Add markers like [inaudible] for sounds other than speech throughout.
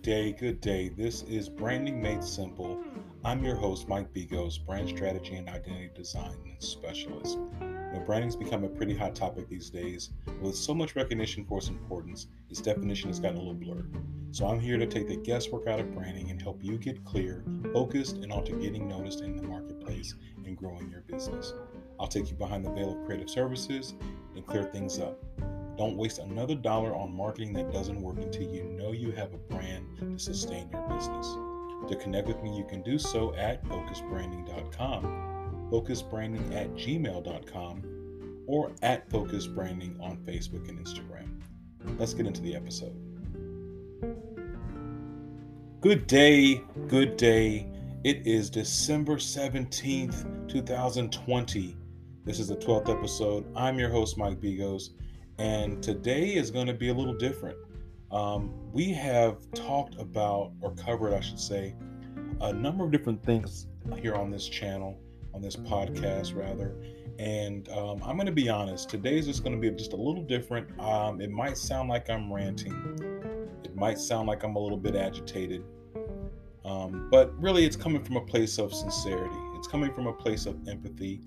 Good day, good day. This is Branding Made Simple. I'm your host, Mike Bigos, brand strategy and identity design specialist. Know, branding's become a pretty hot topic these days. With so much recognition for its importance, its definition has gotten a little blurred. So I'm here to take the guesswork out of branding and help you get clear, focused, and onto getting noticed in the marketplace and growing your business. I'll take you behind the veil of creative services and clear things up. Don't waste another dollar on marketing that doesn't work until you know you have a brand to sustain your business. To connect with me, you can do so at focisbranding.com, focisbranding at gmail.com, or at focisbranding on Facebook and Instagram. Let's get into the episode. Good day, good day. It is December 17th, 2020. This is the 12th episode. I'm your host, Mike Bigos. And today is going to be a little different. Um, we have talked about, or covered, I should say, a number of different things here on this channel, on this podcast, rather. And um, I'm going to be honest, today's just going to be just a little different. Um, it might sound like I'm ranting, it might sound like I'm a little bit agitated. Um, but really, it's coming from a place of sincerity, it's coming from a place of empathy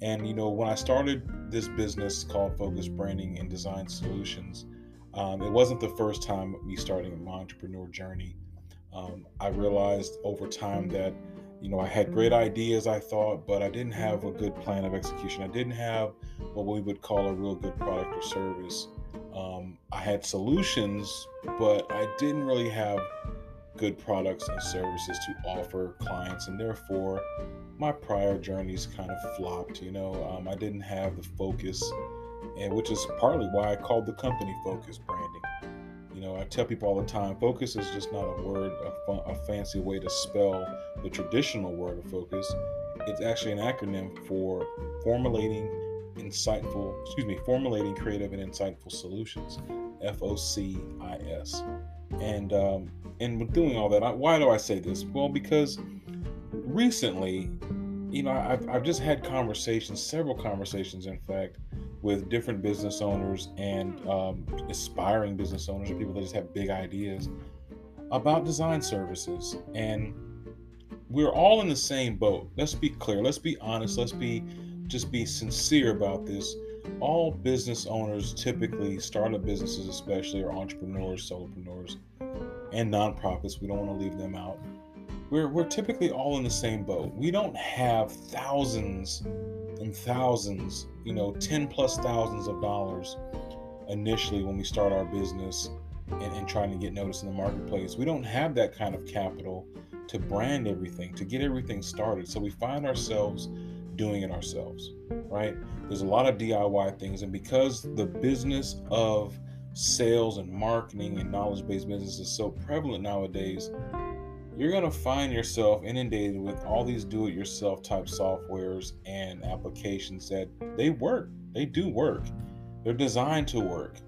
and you know, when I started this business called Focis Branding and Design Solutions, um, it wasn't the first time me starting my entrepreneur journey. Um, I realized over time that you know I had great ideas, I thought, but I didn't have a good plan of execution. I didn't have what we would call a real good product or service. Um, I had solutions, but I didn't really have good products and services to offer clients, and therefore my prior journeys kind of flopped. You know, um, I didn't have the focus, and which is partly why I called the company Focis Branding. You know, I tell people all the time, focis is just not a word, a, fun, a fancy way to spell the traditional word of focus. It's actually an acronym for formulating insightful, excuse me, formulating creative and insightful solutions. F O C I S. And um, and with doing all that, I, why do I say this? Well, because recently, you know, I've, I've just had conversations, several conversations, in fact, with different business owners and um, aspiring business owners or people that just have big ideas about design services. And we're all in the same boat. Let's be clear. Let's be honest. Let's be just be sincere about this. All business owners typically, startup businesses especially, are entrepreneurs, solopreneurs, and nonprofits. We don't want to leave them out we're, we're typically all in the same boat. We don't have thousands and thousands, you know, 10 plus thousands of dollars initially when we start our business and, and trying to get noticed in the marketplace. We don't have that kind of capital to brand everything, to get everything started. So we find ourselves doing it ourselves, right? There's a lot of DIY things. And because the business of sales and marketing and knowledge based business is so prevalent nowadays, you're going to find yourself inundated with all these do it yourself type softwares and applications that they work. They do work. They're designed to work.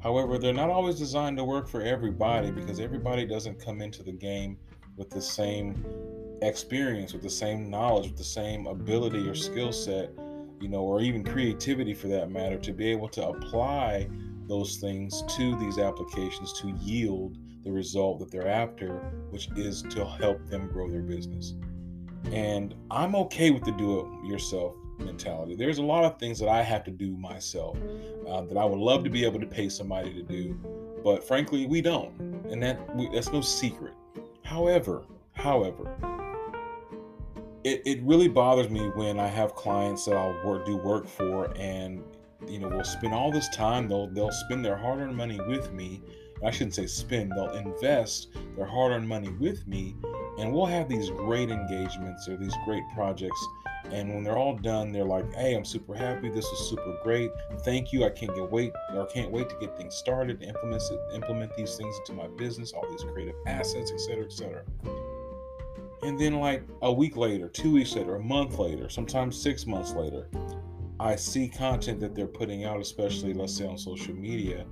However, they're not always designed to work for everybody because everybody doesn't come into the game with the same experience, with the same knowledge, with the same ability or skill set, you know, or even creativity for that matter, to be able to apply those things to these applications to yield the result that they're after, which is to help them grow their business. And I'm okay with the do it yourself mentality. There's a lot of things that I have to do myself uh, that I would love to be able to pay somebody to do, but frankly, we don't, and that we, that's no secret. However, however, it, it really bothers me when I have clients that I'll work do work for, and you know will spend all this time. They'll they'll spend their hard-earned money with me, I shouldn't say spend, they'll invest their hard earned money with me, and we'll have these great engagements or these great projects. And when they're all done, they're like, "Hey, I'm super happy. This was super great. Thank you. I can't get wait or can't wait to get things started, implement implement these things into my business, all these creative assets, etc., etc." And then, like a week later, two weeks later, a month later, sometimes six months later, I see content that they're putting out, especially let's say on social media,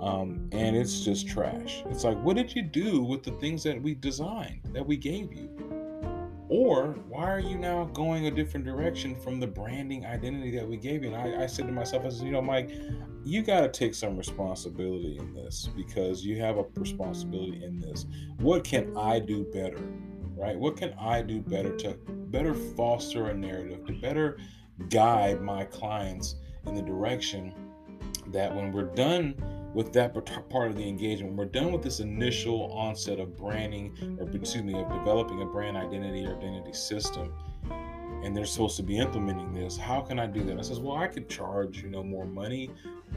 um, and it's just trash. It's like, what did you do with the things that we designed, that we gave you? Or why are you now going a different direction from the branding identity that we gave you? And I, I said to myself, I said, you know, Mike, you got to take some responsibility in this because you have a responsibility in this. What can I do better? Right? What can I do better to better foster a narrative, to better guide my clients in the direction that when we're done with that part of the engagement, when we're done with this initial onset of branding, or excuse me, of developing a brand identity or identity system, and they're supposed to be implementing this, how can I do that? I says, well, I could charge, you know, more money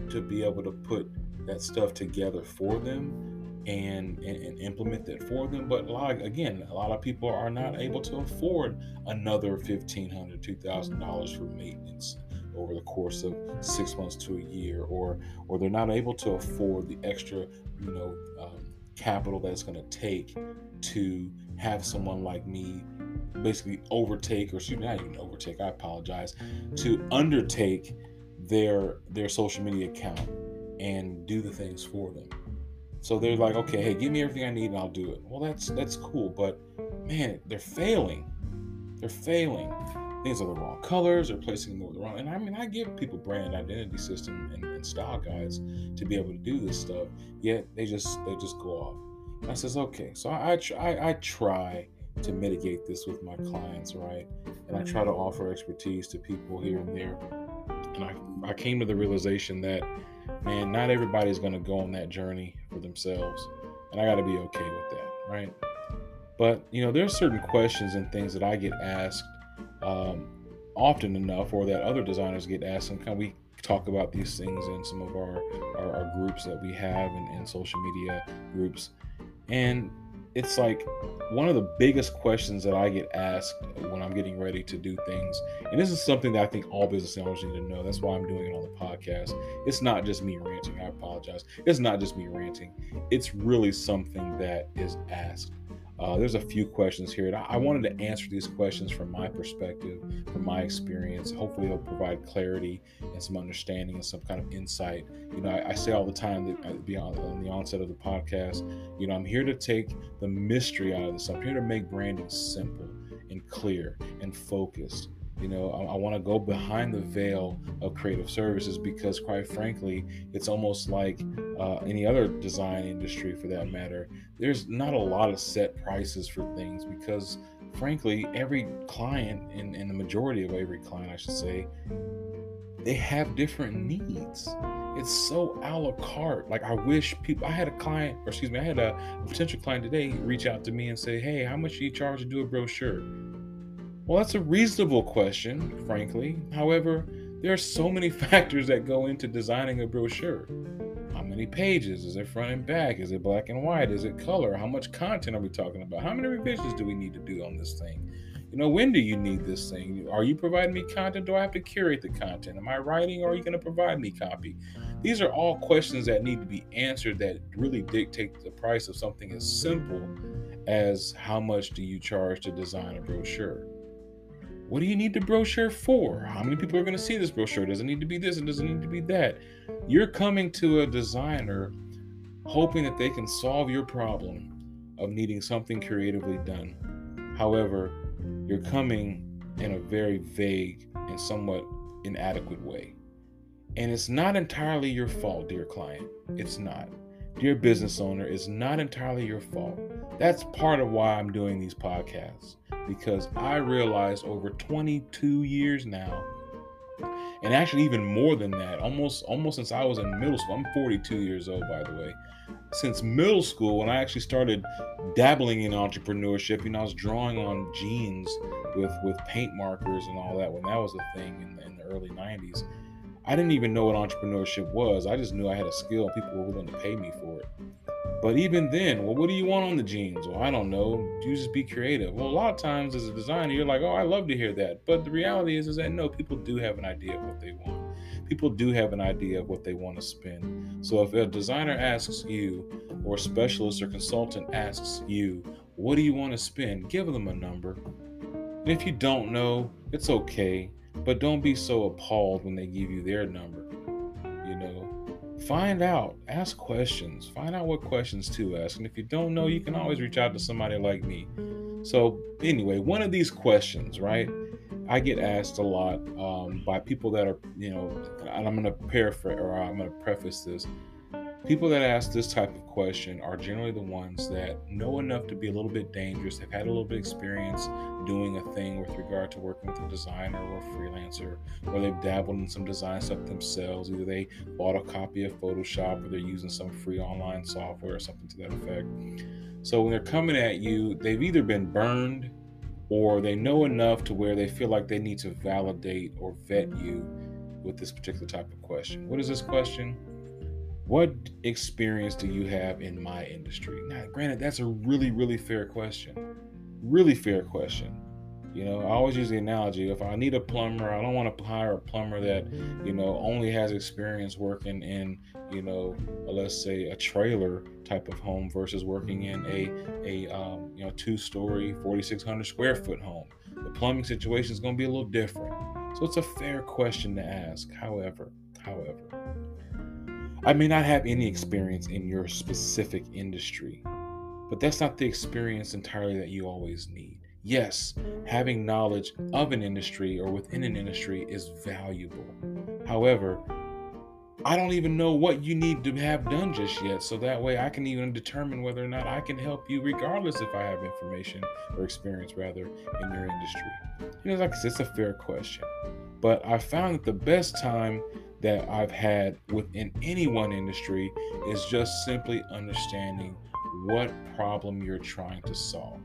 to be able to put that stuff together for them and, and, and, implement that for them. But lot, again, a lot of people are not able to afford another $1,500, $2,000 for maintenance over the course of six months to a year, or or they're not able to afford the extra, you know, um, capital that it's going to take to have someone like me basically overtake, or excuse me, not even overtake. I apologize, to undertake their their social media account and do the things for them. So they're like, okay, hey, give me everything I need and I'll do it. Well, that's that's cool, but man, they're failing. They're failing things are the wrong colors or placing them with the wrong. And I mean, I give people brand identity system and, and, style guides to be able to do this stuff. Yet they just they just go off. And I says, okay, so I I, I try to mitigate this with my clients, right? And I try to mm-hmm. offer expertise to people here and there. And I I came to the realization that man, not everybody's going to go on that journey for themselves, and I got to be okay with that, right? But you know, there's certain questions and things that I get asked um, often enough, or that other designers get asked, and can we talk about these things in some of our, our, our groups that we have in, in social media groups. And it's like one of the biggest questions that I get asked when I'm getting ready to do things. And this is something that I think all business owners need to know. That's why I'm doing it on the podcast. It's not just me ranting. I apologize. It's not just me ranting. It's really something that is asked uh, there's a few questions here. I wanted to answer these questions from my perspective, from my experience. Hopefully, it'll provide clarity and some understanding and some kind of insight. You know, I, I say all the time that uh, beyond on the onset of the podcast, you know, I'm here to take the mystery out of this. I'm here to make branding simple and clear and focused. You know, I, I want to go behind the veil of creative services because, quite frankly, it's almost like uh, any other design industry for that matter. There's not a lot of set prices for things because, frankly, every client, and, and the majority of every client, I should say, they have different needs. It's so a la carte. Like I wish people. I had a client, or excuse me, I had a potential client today reach out to me and say, "Hey, how much do you charge to do a brochure?" Well, that's a reasonable question, frankly. However, there are so many [laughs] factors that go into designing a brochure. How many pages? Is it front and back? Is it black and white? Is it color? How much content are we talking about? How many revisions do we need to do on this thing? You know, when do you need this thing? Are you providing me content? Do I have to curate the content? Am I writing or are you going to provide me copy? These are all questions that need to be answered that really dictate the price of something as simple as how much do you charge to design a brochure? What do you need the brochure for? How many people are going to see this brochure? Does it need to be this? It doesn't need to be that. You're coming to a designer hoping that they can solve your problem of needing something creatively done. However, you're coming in a very vague and somewhat inadequate way. And it's not entirely your fault, dear client. It's not. Dear business owner, it's not entirely your fault. That's part of why I'm doing these podcasts because I realized over 22 years now, and actually even more than that, almost almost since I was in middle school. I'm 42 years old, by the way. Since middle school, when I actually started dabbling in entrepreneurship, you know, I was drawing on jeans with with paint markers and all that when that was a thing in, in the early 90s. I didn't even know what entrepreneurship was. I just knew I had a skill and people were willing to pay me for it. But even then, well, what do you want on the jeans? Well, I don't know. You just be creative. Well, a lot of times as a designer, you're like, oh, I love to hear that. But the reality is, is that no, people do have an idea of what they want. People do have an idea of what they want to spend. So if a designer asks you, or a specialist or consultant asks you, what do you want to spend? Give them a number. And if you don't know, it's okay. But don't be so appalled when they give you their number. Find out, ask questions, find out what questions to ask. And if you don't know, you can always reach out to somebody like me. So, anyway, one of these questions, right? I get asked a lot um, by people that are, you know, and I'm going to paraphrase or I'm going to preface this. People that ask this type of question are generally the ones that know enough to be a little bit dangerous. They've had a little bit of experience doing a thing with regard to working with a designer or a freelancer, or they've dabbled in some design stuff themselves. Either they bought a copy of Photoshop or they're using some free online software or something to that effect. So when they're coming at you, they've either been burned or they know enough to where they feel like they need to validate or vet you with this particular type of question. What is this question? What experience do you have in my industry? Now, granted, that's a really, really fair question. Really fair question. You know, I always use the analogy if I need a plumber, I don't want to hire a plumber that, you know, only has experience working in, you know, let's say a trailer type of home versus working in a, a um, you know, two story, 4,600 square foot home. The plumbing situation is going to be a little different. So it's a fair question to ask. However, however, I may not have any experience in your specific industry, but that's not the experience entirely that you always need. Yes, having knowledge of an industry or within an industry is valuable. However, I don't even know what you need to have done just yet, so that way I can even determine whether or not I can help you, regardless if I have information or experience rather in your industry. You know, like it's a fair question, but I found that the best time that I've had within any one industry is just simply understanding what problem you're trying to solve.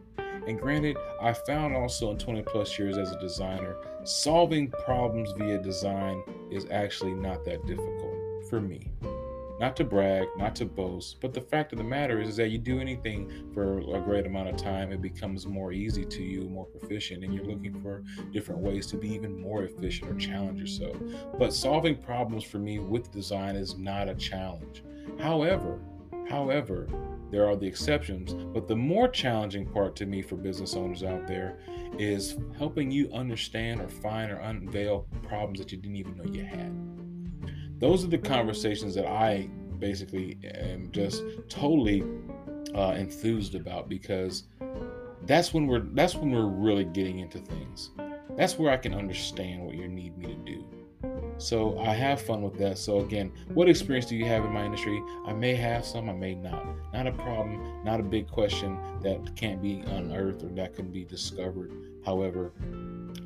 And granted, I found also in 20 plus years as a designer, solving problems via design is actually not that difficult for me. Not to brag, not to boast, but the fact of the matter is, is that you do anything for a great amount of time, it becomes more easy to you, more proficient, and you're looking for different ways to be even more efficient or challenge yourself. But solving problems for me with design is not a challenge. However, however, there are the exceptions, but the more challenging part to me for business owners out there is helping you understand or find or unveil problems that you didn't even know you had those are the conversations that I basically am just totally uh, enthused about because that's when we're that's when we're really getting into things. That's where I can understand what you need me to do. So I have fun with that. So again, what experience do you have in my industry? I may have some, I may not. Not a problem, not a big question that can't be unearthed or that can be discovered. However,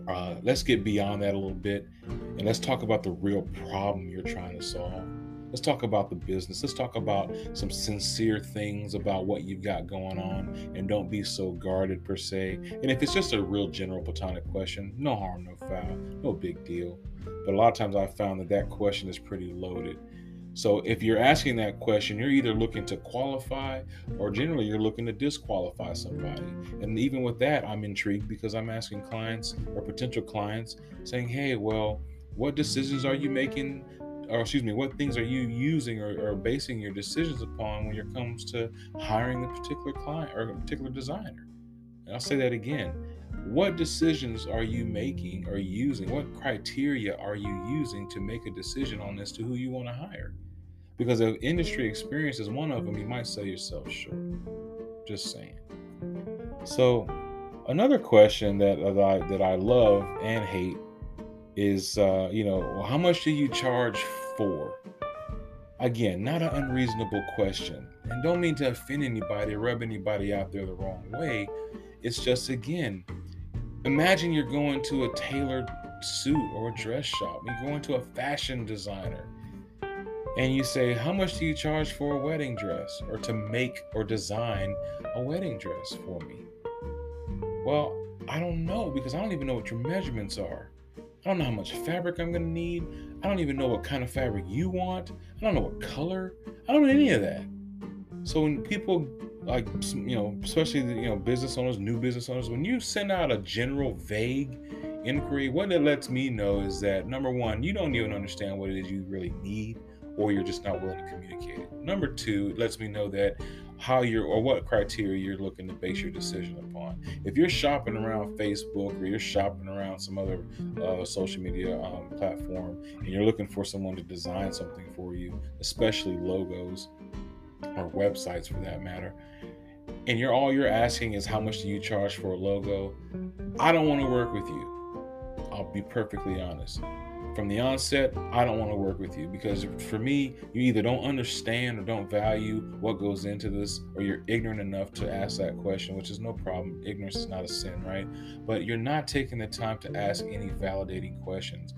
uh, let's get beyond that a little bit and let's talk about the real problem you're trying to solve. Let's talk about the business. Let's talk about some sincere things about what you've got going on and don't be so guarded per se. And if it's just a real general platonic question, no harm, no foul, no big deal. But a lot of times I've found that that question is pretty loaded. So if you're asking that question, you're either looking to qualify or generally you're looking to disqualify somebody. And even with that, I'm intrigued because I'm asking clients or potential clients saying, hey, well, what decisions are you making? Or excuse me, what things are you using or, or basing your decisions upon when it comes to hiring a particular client or a particular designer? And I'll say that again what decisions are you making or using? What criteria are you using to make a decision on as to who you want to hire? Because if industry experience is one of them, you might sell yourself short. Just saying. So, another question that, that I that I love and hate is, uh, you know, well, how much do you charge for? Again, not an unreasonable question, and don't mean to offend anybody or rub anybody out there the wrong way. It's just again, Imagine you're going to a tailored suit or a dress shop. You're going to a fashion designer and you say, How much do you charge for a wedding dress or to make or design a wedding dress for me? Well, I don't know because I don't even know what your measurements are. I don't know how much fabric I'm going to need. I don't even know what kind of fabric you want. I don't know what color. I don't know any of that. So when people like you know, especially the, you know business owners, new business owners, when you send out a general vague inquiry, what it lets me know is that number one, you don't even understand what it is you really need, or you're just not willing to communicate it. Number two, it lets me know that how you're or what criteria you're looking to base your decision upon. If you're shopping around Facebook or you're shopping around some other uh, social media um, platform and you're looking for someone to design something for you, especially logos or websites for that matter, and you're all you're asking is how much do you charge for a logo, I don't want to work with you. I'll be perfectly honest. From the onset, I don't want to work with you because for me, you either don't understand or don't value what goes into this, or you're ignorant enough to ask that question, which is no problem. Ignorance is not a sin, right? But you're not taking the time to ask any validating questions.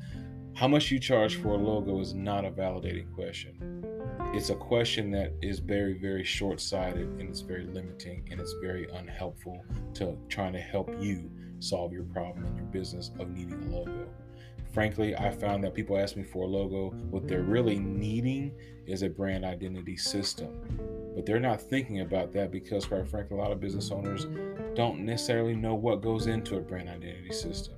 How much you charge for a logo is not a validating question it's a question that is very very short-sighted and it's very limiting and it's very unhelpful to trying to help you solve your problem in your business of needing a logo. Frankly i found that people ask me for a logo what they're really needing is a brand identity system. But they're not thinking about that because quite frankly a lot of business owners don't necessarily know what goes into a brand identity system.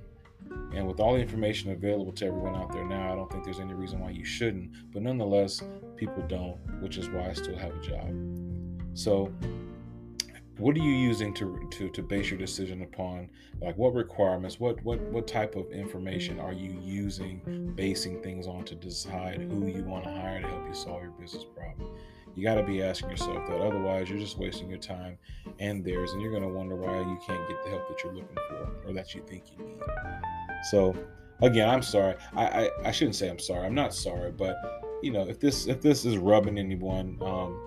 And with all the information available to everyone out there now, I don't think there's any reason why you shouldn't. But nonetheless, people don't, which is why I still have a job. So, what are you using to, to, to base your decision upon? Like, what requirements, what, what, what type of information are you using, basing things on to decide who you want to hire to help you solve your business problem? You got to be asking yourself that. Otherwise, you're just wasting your time and theirs, and you're going to wonder why you can't get the help that you're looking for or that you think you need. So again, I'm sorry. I, I, I shouldn't say I'm sorry. I'm not sorry, but you know, if this if this is rubbing anyone, um,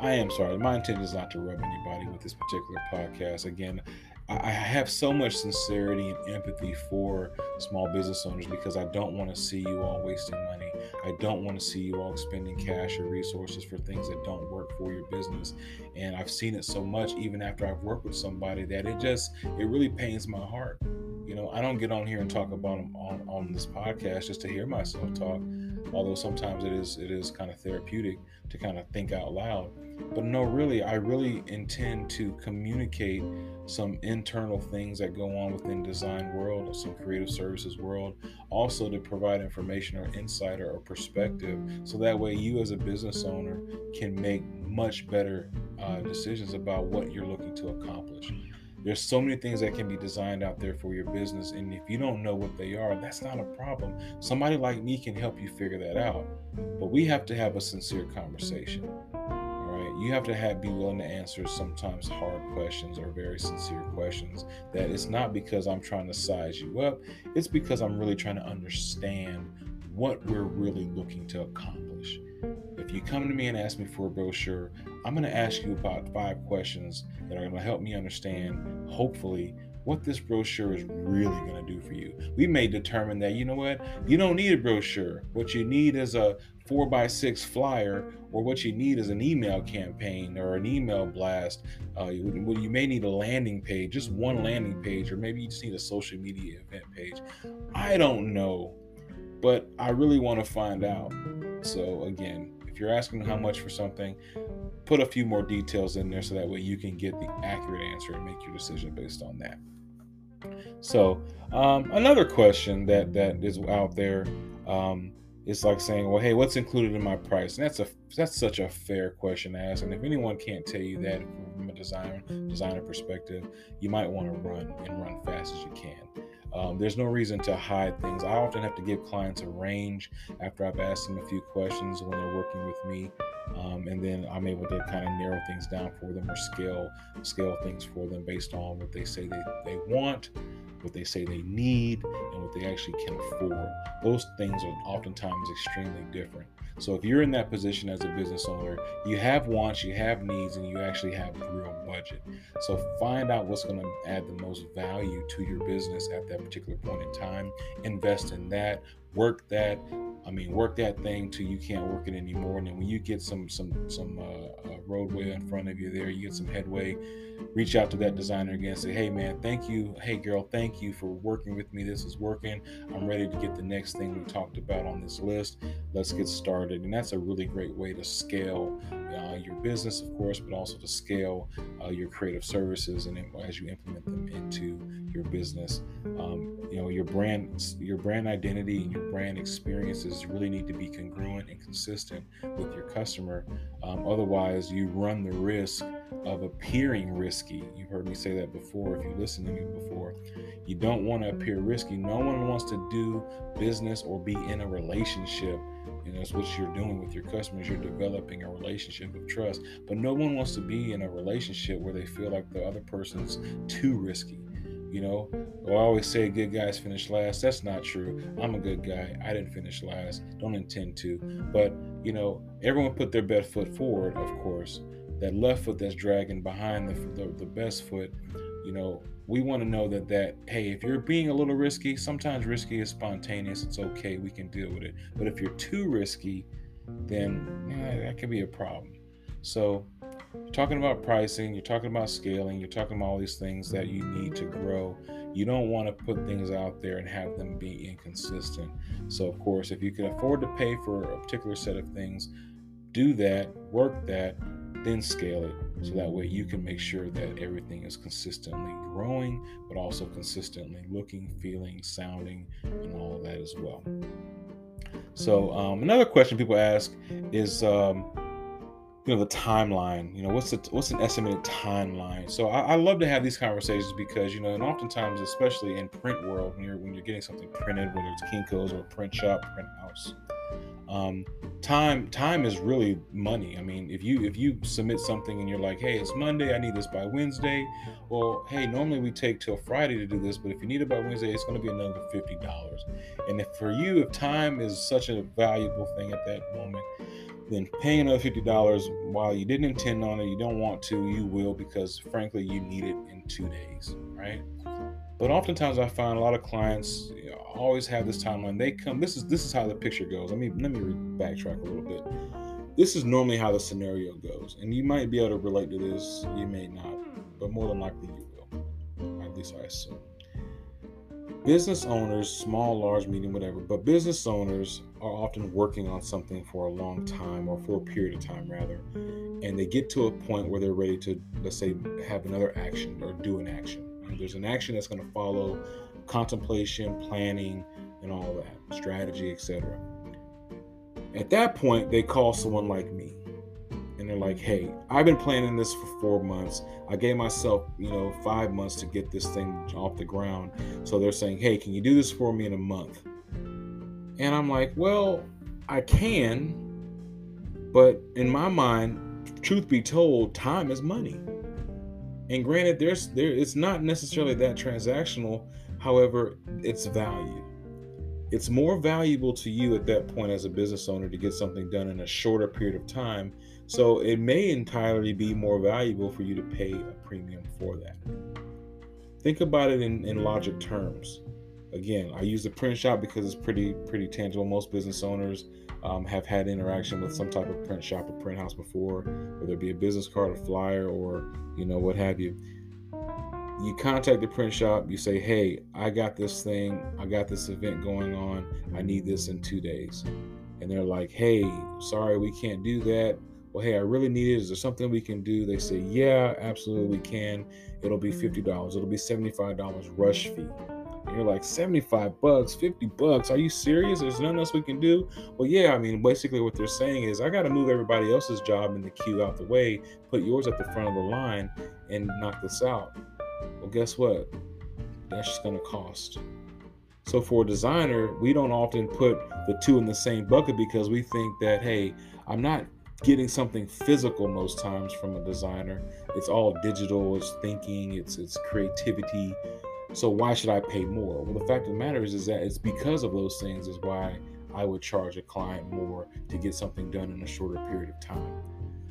I am sorry. My intention is not to rub anybody with this particular podcast. Again, I have so much sincerity and empathy for small business owners because I don't want to see you all wasting money. I don't want to see you all spending cash or resources for things that don't work for your business. And I've seen it so much even after I've worked with somebody that it just it really pains my heart. You know, I don't get on here and talk about them on, on this podcast just to hear myself talk. Although sometimes it is it is kind of therapeutic to kind of think out loud. But no, really, I really intend to communicate some internal things that go on within design world or some creative services world. Also to provide information or insight or perspective, so that way you as a business owner can make much better uh, decisions about what you're looking to accomplish. There's so many things that can be designed out there for your business, and if you don't know what they are, that's not a problem. Somebody like me can help you figure that out. But we have to have a sincere conversation. All right, you have to have be willing to answer sometimes hard questions or very sincere questions. That it's not because I'm trying to size you up; it's because I'm really trying to understand what we're really looking to accomplish. If you come to me and ask me for a brochure, I'm going to ask you about five questions that are going to help me understand, hopefully, what this brochure is really going to do for you. We may determine that, you know what, you don't need a brochure. What you need is a four by six flyer, or what you need is an email campaign or an email blast. Uh, you, you may need a landing page, just one landing page, or maybe you just need a social media event page. I don't know, but I really want to find out. So, again, if you're asking how much for something, put a few more details in there so that way you can get the accurate answer and make your decision based on that. So, um, another question that that is out there um, is like saying, "Well, hey, what's included in my price?" And that's a that's such a fair question to ask. And if anyone can't tell you that from a designer designer perspective, you might want to run and run fast as you can. Um, there's no reason to hide things. I often have to give clients a range after I've asked them a few questions when they're working with me, um, and then I'm able to kind of narrow things down for them or scale scale things for them based on what they say they, they want, what they say they need, and what they actually can afford. Those things are oftentimes extremely different. So if you're in that position as a business owner, you have wants, you have needs, and you actually have a real budget. So find out what's going to add the most value to your business at that particular point in time. Invest in that. Work that. I mean, work that thing till you can't work it anymore. And then when you get some some some uh, uh, roadway in front of you, there you get some headway reach out to that designer again say hey man thank you. Hey girl thank you for working with me. This is working. I'm ready to get the next thing we talked about on this list. Let's get started. And that's a really great way to scale uh, your business of course but also to scale uh, your creative services and as you implement them into your business. Um, you know your brand your brand identity and your brand experiences really need to be congruent and consistent with your customer um, otherwise you run the risk of appearing risky. You've heard me say that before if you listen to me before. You don't want to appear risky. No one wants to do business or be in a relationship and that's what you're doing with your customers. You're developing a relationship of trust. But no one wants to be in a relationship where they feel like the other person's too risky. You know, well, I always say good guys finish last. That's not true. I'm a good guy. I didn't finish last. Don't intend to. But, you know, everyone put their best foot forward, of course. That left foot that's dragging behind the, the, the best foot, you know, we want to know that that hey if you're being a little risky sometimes risky is spontaneous it's okay we can deal with it but if you're too risky then eh, that could be a problem so you're talking about pricing you're talking about scaling you're talking about all these things that you need to grow you don't want to put things out there and have them be inconsistent so of course if you can afford to pay for a particular set of things do that work that then scale it so that way you can make sure that everything is consistently growing, but also consistently looking, feeling, sounding, and all of that as well. So um, another question people ask is, um, you know, the timeline. You know, what's the what's an estimated timeline? So I, I, love to have these conversations because you know, and oftentimes, especially in print world, when you're when you're getting something printed, whether it's Kinko's or a print shop, print house, um, time time is really money i mean if you if you submit something and you're like hey it's monday i need this by wednesday well hey normally we take till friday to do this but if you need it by wednesday it's going to be another $50 and if for you if time is such a valuable thing at that moment then paying another $50 while you didn't intend on it you don't want to you will because frankly you need it in two days right but oftentimes I find a lot of clients you know, always have this timeline. They come. This is this is how the picture goes. Let me let me backtrack a little bit. This is normally how the scenario goes, and you might be able to relate to this. You may not, but more than likely you will. At least I assume. Business owners, small, large, medium, whatever, but business owners are often working on something for a long time or for a period of time, rather, and they get to a point where they're ready to, let's say, have another action or do an action there's an action that's going to follow contemplation, planning, and all that, strategy, etc. At that point, they call someone like me. And they're like, hey, I've been planning this for four months. I gave myself, you know, five months to get this thing off the ground. So they're saying, hey, can you do this for me in a month? And I'm like, well, I can. But in my mind, truth be told, time is money. And granted, there's there it's not necessarily that transactional. However, it's value. It's more valuable to you at that point as a business owner to get something done in a shorter period of time. So it may entirely be more valuable for you to pay a premium for that. Think about it in, in logic terms. Again, I use the print shop because it's pretty pretty tangible. Most business owners um, have had interaction with some type of print shop or print house before, whether it be a business card, a flyer, or you know what have you. You contact the print shop. You say, "Hey, I got this thing. I got this event going on. I need this in two days." And they're like, "Hey, sorry, we can't do that." Well, hey, I really need it. Is there something we can do? They say, "Yeah, absolutely, we can. It'll be fifty dollars. It'll be seventy-five dollars rush fee." And you're like, 75 bucks, 50 bucks. Are you serious? There's nothing else we can do? Well, yeah, I mean, basically what they're saying is I got to move everybody else's job in the queue out the way, put yours at the front of the line, and knock this out. Well, guess what? That's just going to cost. So for a designer, we don't often put the two in the same bucket because we think that, hey, I'm not getting something physical most times from a designer. It's all digital, it's thinking, it's it's creativity, so why should I pay more? Well, the fact of the matter is, is that it's because of those things is why I would charge a client more to get something done in a shorter period of time.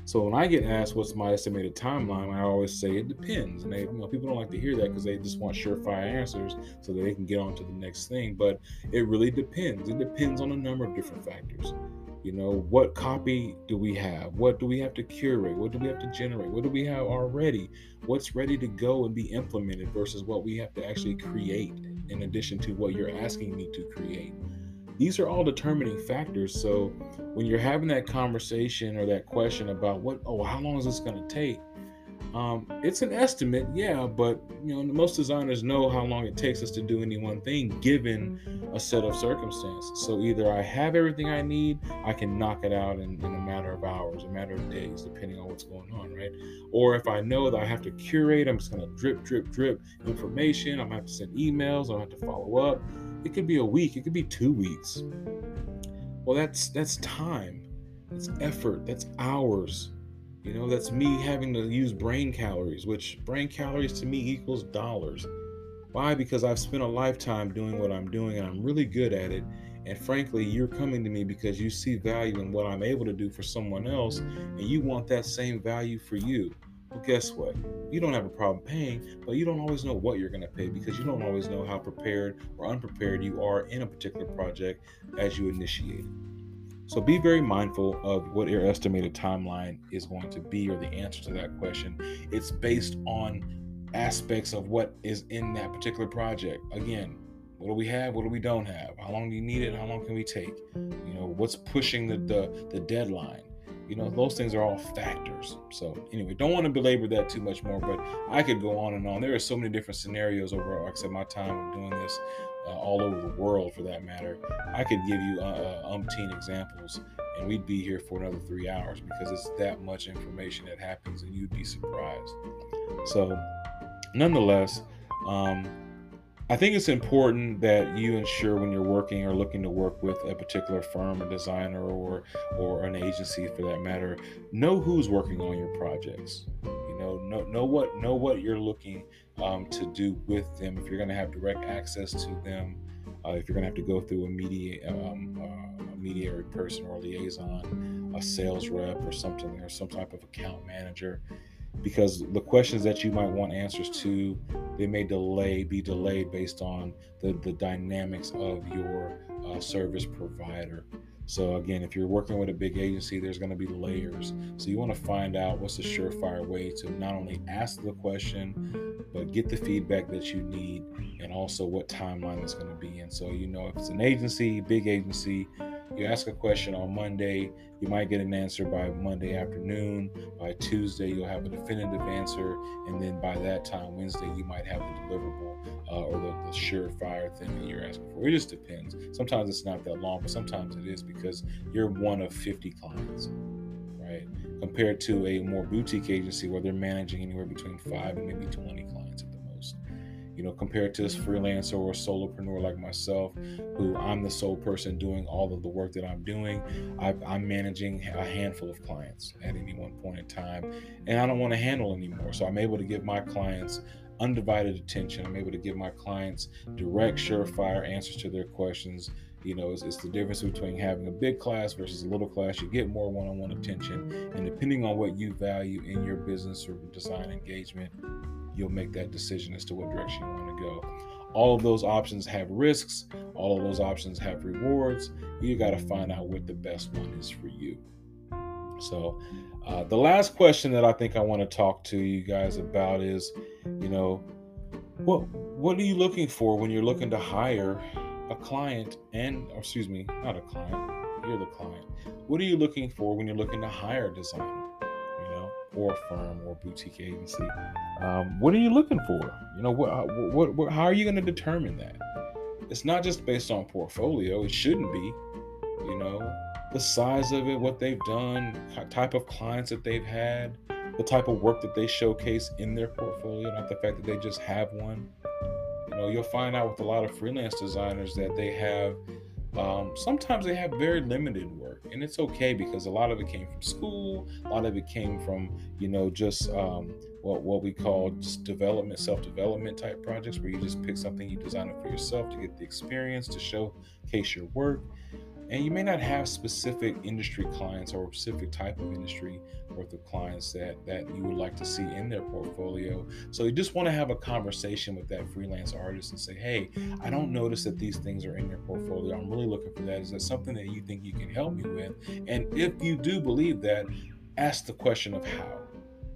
So when I get asked what's my estimated timeline, I always say it depends. And they, you know, people don't like to hear that because they just want surefire answers so that they can get on to the next thing. But it really depends. It depends on a number of different factors. You know, what copy do we have? What do we have to curate? What do we have to generate? What do we have already? What's ready to go and be implemented versus what we have to actually create in addition to what you're asking me to create? These are all determining factors. So when you're having that conversation or that question about what, oh, how long is this going to take? Um, it's an estimate, yeah, but you know most designers know how long it takes us to do any one thing given a set of circumstances. So either I have everything I need, I can knock it out in, in a matter of hours, a matter of days, depending on what's going on, right? Or if I know that I have to curate, I'm just gonna drip, drip, drip information. I'm gonna have to send emails, gonna have to follow up. It could be a week, it could be two weeks. Well, that's that's time. That's effort. That's hours. You know, that's me having to use brain calories, which brain calories to me equals dollars. Why? Because I've spent a lifetime doing what I'm doing and I'm really good at it. And frankly, you're coming to me because you see value in what I'm able to do for someone else and you want that same value for you. Well, guess what? You don't have a problem paying, but you don't always know what you're going to pay because you don't always know how prepared or unprepared you are in a particular project as you initiate it. So be very mindful of what your estimated timeline is going to be or the answer to that question. It's based on aspects of what is in that particular project. Again, what do we have? What do we don't have? How long do you need it? How long can we take? You know, what's pushing the the, the deadline? You know, those things are all factors. So anyway, don't want to belabor that too much more, but I could go on and on. There are so many different scenarios over, like I said, my time of doing this uh, all over the world for that matter. I could give you uh, uh, umpteen examples and we'd be here for another three hours because it's that much information that happens and you'd be surprised. So nonetheless, um, I think it's important that you ensure when you're working or looking to work with a particular firm, a designer, or or an agency for that matter, know who's working on your projects. You know, know know what know what you're looking um, to do with them. If you're going to have direct access to them, uh, if you're going to have to go through a media um, uh, a person or a liaison, a sales rep or something, or some type of account manager because the questions that you might want answers to they may delay be delayed based on the, the dynamics of your uh, service provider so again if you're working with a big agency there's going to be layers. So you want to find out what's the surefire way to not only ask the question but get the feedback that you need and also what timeline it's going to be in. So you know if it's an agency big agency you ask a question on Monday, you might get an answer by Monday afternoon. By Tuesday, you'll have a definitive answer. And then by that time, Wednesday, you might have the deliverable uh, or the, the surefire thing that you're asking for. It just depends. Sometimes it's not that long, but sometimes it is because you're one of 50 clients, right? Compared to a more boutique agency where they're managing anywhere between five and maybe 20 clients you know, compared to a freelancer or solopreneur like myself, who I'm the sole person doing all of the work that I'm doing. I, am managing a handful of clients at any one point in time, and I don't want to handle anymore. So I'm able to give my clients undivided attention. I'm able to give my clients direct, surefire answers to their questions. You know, it's, it's, the difference between having a big class versus a little class. You get more one on one attention. And depending on what you value in your business or design engagement, you'll make that decision as to what direction you want to go. All of those options have risks, all of those options have rewards. You got to find out what the best one is for you. So, uh, the last question that I think I want to talk to you guys about is, you know, what what are you looking for when you're looking to hire a client and, or excuse me, not a client, you're the client. What are you looking for when you're looking to hire a designer? Or a firm or boutique agency. Um, what are you looking for? You know, what, what, what, how are you going to determine that? It's not just based on portfolio. It shouldn't be. You know, the size of it, what they've done, type of clients that they've had, the type of work that they showcase in their portfolio, not the fact that they just have one. You know, you'll find out with a lot of freelance designers that they have um, sometimes they have very limited work, and it's okay because a lot of it came from school, a lot of it came from you know just um, what what we call just development, self development type projects where you just pick something you design it for yourself to get the experience to showcase your work and you may not have specific industry clients or specific type of industry worth of clients that that you would like to see in their portfolio. So you just want to have a conversation with that freelance artist and say hey i don't notice that these things are in your portfolio. I'm really looking for that. Is that something that you think you can help me with? And if you do believe that ask the question of how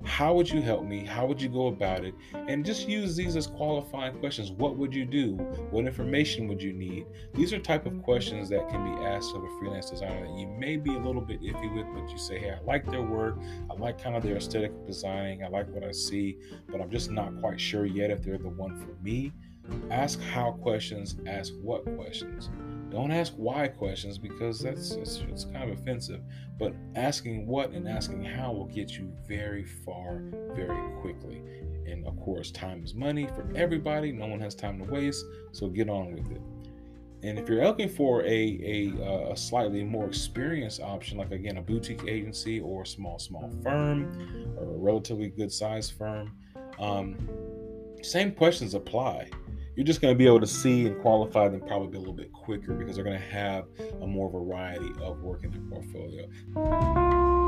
how would you help me? How would you go about it? And just use these as qualifying questions. What would you do? What information would you need? These are type of questions that can be asked of a freelance designer that you may be a little bit iffy with, but you say, hey, I like their work. I like kind of their aesthetic designing. I like what I see, but I'm just not quite sure yet if they're the one for me. Ask how questions, ask what questions. Don't ask why questions because that's it's, it's kind of offensive. But asking what and asking how will get you very far very quickly. And of course, time is money for everybody. No one has time to waste, so get on with it. And if you're looking for a, a, uh, a, slightly more experienced option, like again, a boutique agency or a small, small firm or a relatively good sized firm, um, same questions apply. You're just going to be able to see and qualify them probably a little bit quicker because they're going to have a more variety of work in their portfolio.